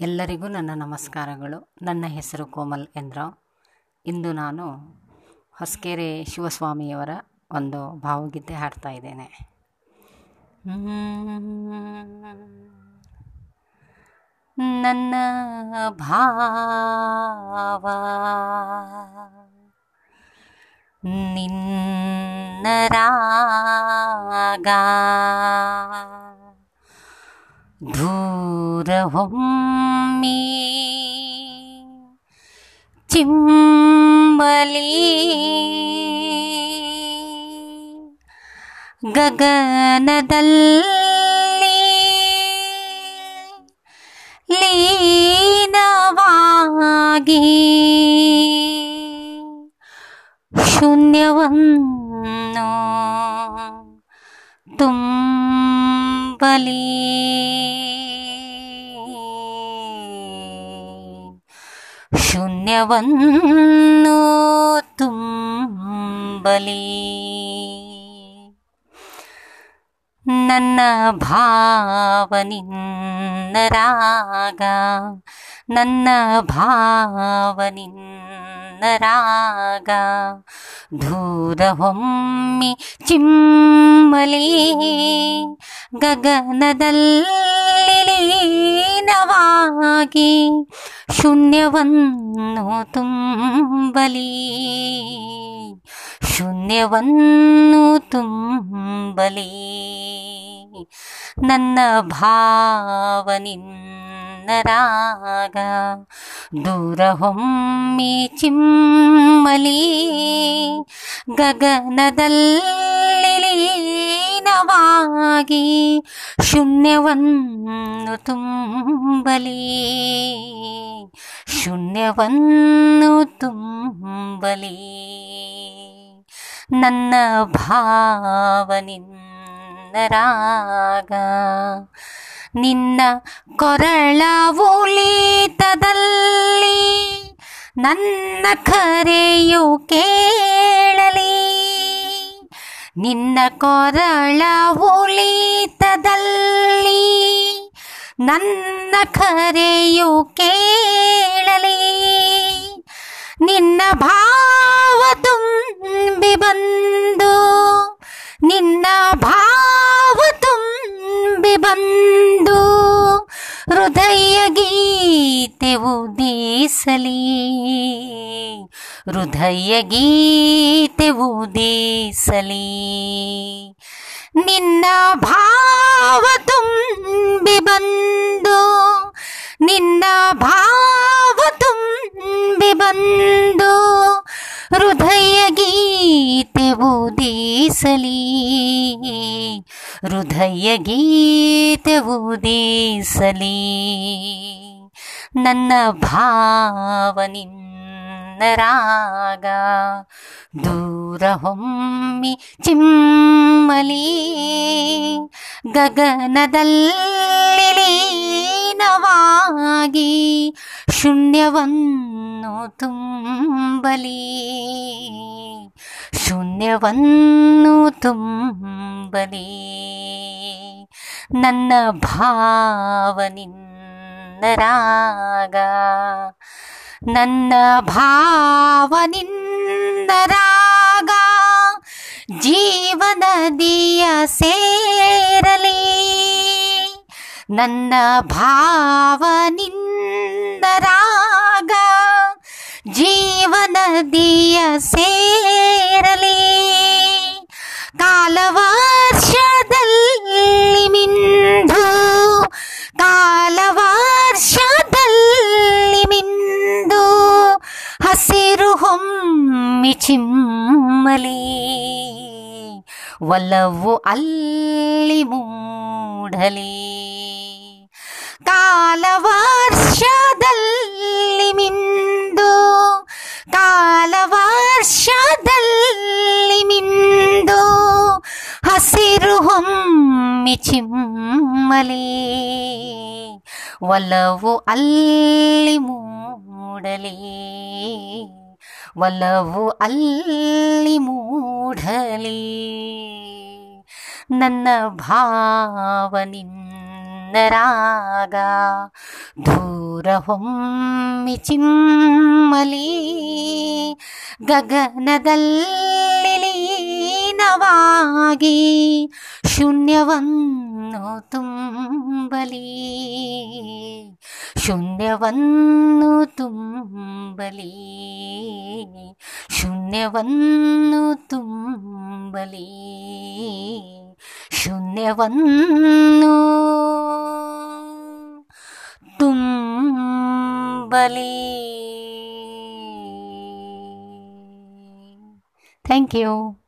ಎಲ್ಲರಿಗೂ ನನ್ನ ನಮಸ್ಕಾರಗಳು. ನನ್ನ ಹೆಸರು ಕೋಮಲ್ ಎಂದ್ರಾವ್ ಇಂದು ನಾನು ಹೊಸಕೆರೆ ಶಿವಸ್ವಾಮಿಯವರ ಒಂದು ಭಾವಗೀತೆ ಹಾಡ್ತಾ ಇದ್ದೇನೆ. ನನ್ನ ಭಾವ ನಿನ್ನ ರಾಗ. ದೂರಹೊಮ್ಮಿ. ಚಿಂಬಲಿ ಗಗನದಲ್ಲಿ ಲೀನವಾಗಿ ಶೂನ್ಯವನ್ನು ತುಂಬಲಿ ಶೂನ್ಯವನ್ನು ತುಂಬಲಿ. ನನ್ನ ಭಾವನಿನ್ನ ರಾಗ ನನ್ನ ಭಾವನಿನ್ನ ರಾಗ ಭೂದ ಹೊಮ್ಮಿ ಚಿಮ್ಮಲಿ ಗಗನದಲ್ಲಿ ಲೀನವಾಗಿ ಶೂನ್ಯವನ್ನು ತುಂಬಲಿ. ಶೂನ್ಯವನ್ನು ತುಂಬಲಿ. ನನ್ನ ಭಾವನಿನ್ನ ರಾಗ ದೂರ ಹೊಮ್ಮಿ ಚಿಮ್ಮಲಿ ಗಗನದಲ್ಲಿ ಲೀನವಾಗಿ ಶೂನ್ಯವನ್ನು ತುಂಬಲಿ ಶೂನ್ಯವನ್ನು ತುಂಬಲಿ. ನನ್ನ ಭಾವನಿನ್ನ ರಾಗ ನಿನ್ನ ಕೊರಳ ಉಲೀತದಲ್ಲಿ ನನ್ನ ಕರೆಯು ಕೇಳಲಿ. ನಿನ್ನ ಕೊರಳ ಉಲೀತದಲ್ಲಿ ನನ್ನ ಕರೆಯು ಕೇಳಲಿ. ನಿನ್ನ ಭಾವ ತುಂಬಿ ಹೃದಯ ಗೀತೆ ಉದೀಸಲಿ ಹೃದಯ ಗೀತೆ ಉದೀಸಲಿ ನಿನ್ನ ಭಾವ ತುಂಬಿ ಬಂದು ನಿನ್ನ ಭಾವ ಉದೀಸಲಿ ಹೃದಯ ಗೀತೆ ಉದೀಸಲಿ ನನ್ನ ಭಾವನಿನ್ನ ರಾಗ ದೂರ ಹೊಮ್ಮಿ ಚಿಮ್ಮಲಿ. ಗಗನದಲ್ಲಿ ಲೀನವಾಗಿ ಶೂನ್ಯವನ್ನು ತುಂಬಲಿ. ಶೂನ್ಯವನ್ನು ತುಂಬಲಿ. ನನ್ನ ಭಾವನಿನ್ನ ರಾಗ. ನನ್ನ ಭಾವನಿನ್ನ ರಾಗ. ಜೀವನದಿಯ ಸೇರಲಿ. ನನ್ನ ಭಾವನಿಂದ ಜೀವನದಿಯ ಸೇರಲಿ ಕಾಲವರ್ಷದಲ್ಲಿ ಮಿಂದು ಕಾಲವರ್ಷದಲ್ಲಿ ಮಿಂದು ಹಸಿರು ಹೊಮ್ಮಿ ಚಿಮ್ಮಲಿ ಒಲವು ಅಲ್ಲಿ ಮೂಡಲಿ ಕಾಲವರ್ಷದಲ್ಲಿ ಹೊಮ್ಮಿ ಚಿಮ್ಮಲಿ. ಒಲವು ಅಲ್ಲಿ ಮೂಡಲಿ. ಒಲವು ಅಲ್ಲಿ ಮೂಡಲಿ. ನಿನ್ನ ರಾಗ ದೂರ ಹೊಮ್ಮಿ ಚಿಮ್ಮಲಿ. ಗಗನದಲ್ಲಿ ಲೀನವಾಗಿ ಶೂನ್ಯವನ್ನು ತುಂಬಲಿ. ಶೂನ್ಯವನ್ನು ತುಂಬಲಿ. ಶೂನ್ಯವನ್ನು ತುಂಬಲಿ. ಶೂನ್ಯವನ್ನು ತುಂಬಲಿ. Thank you.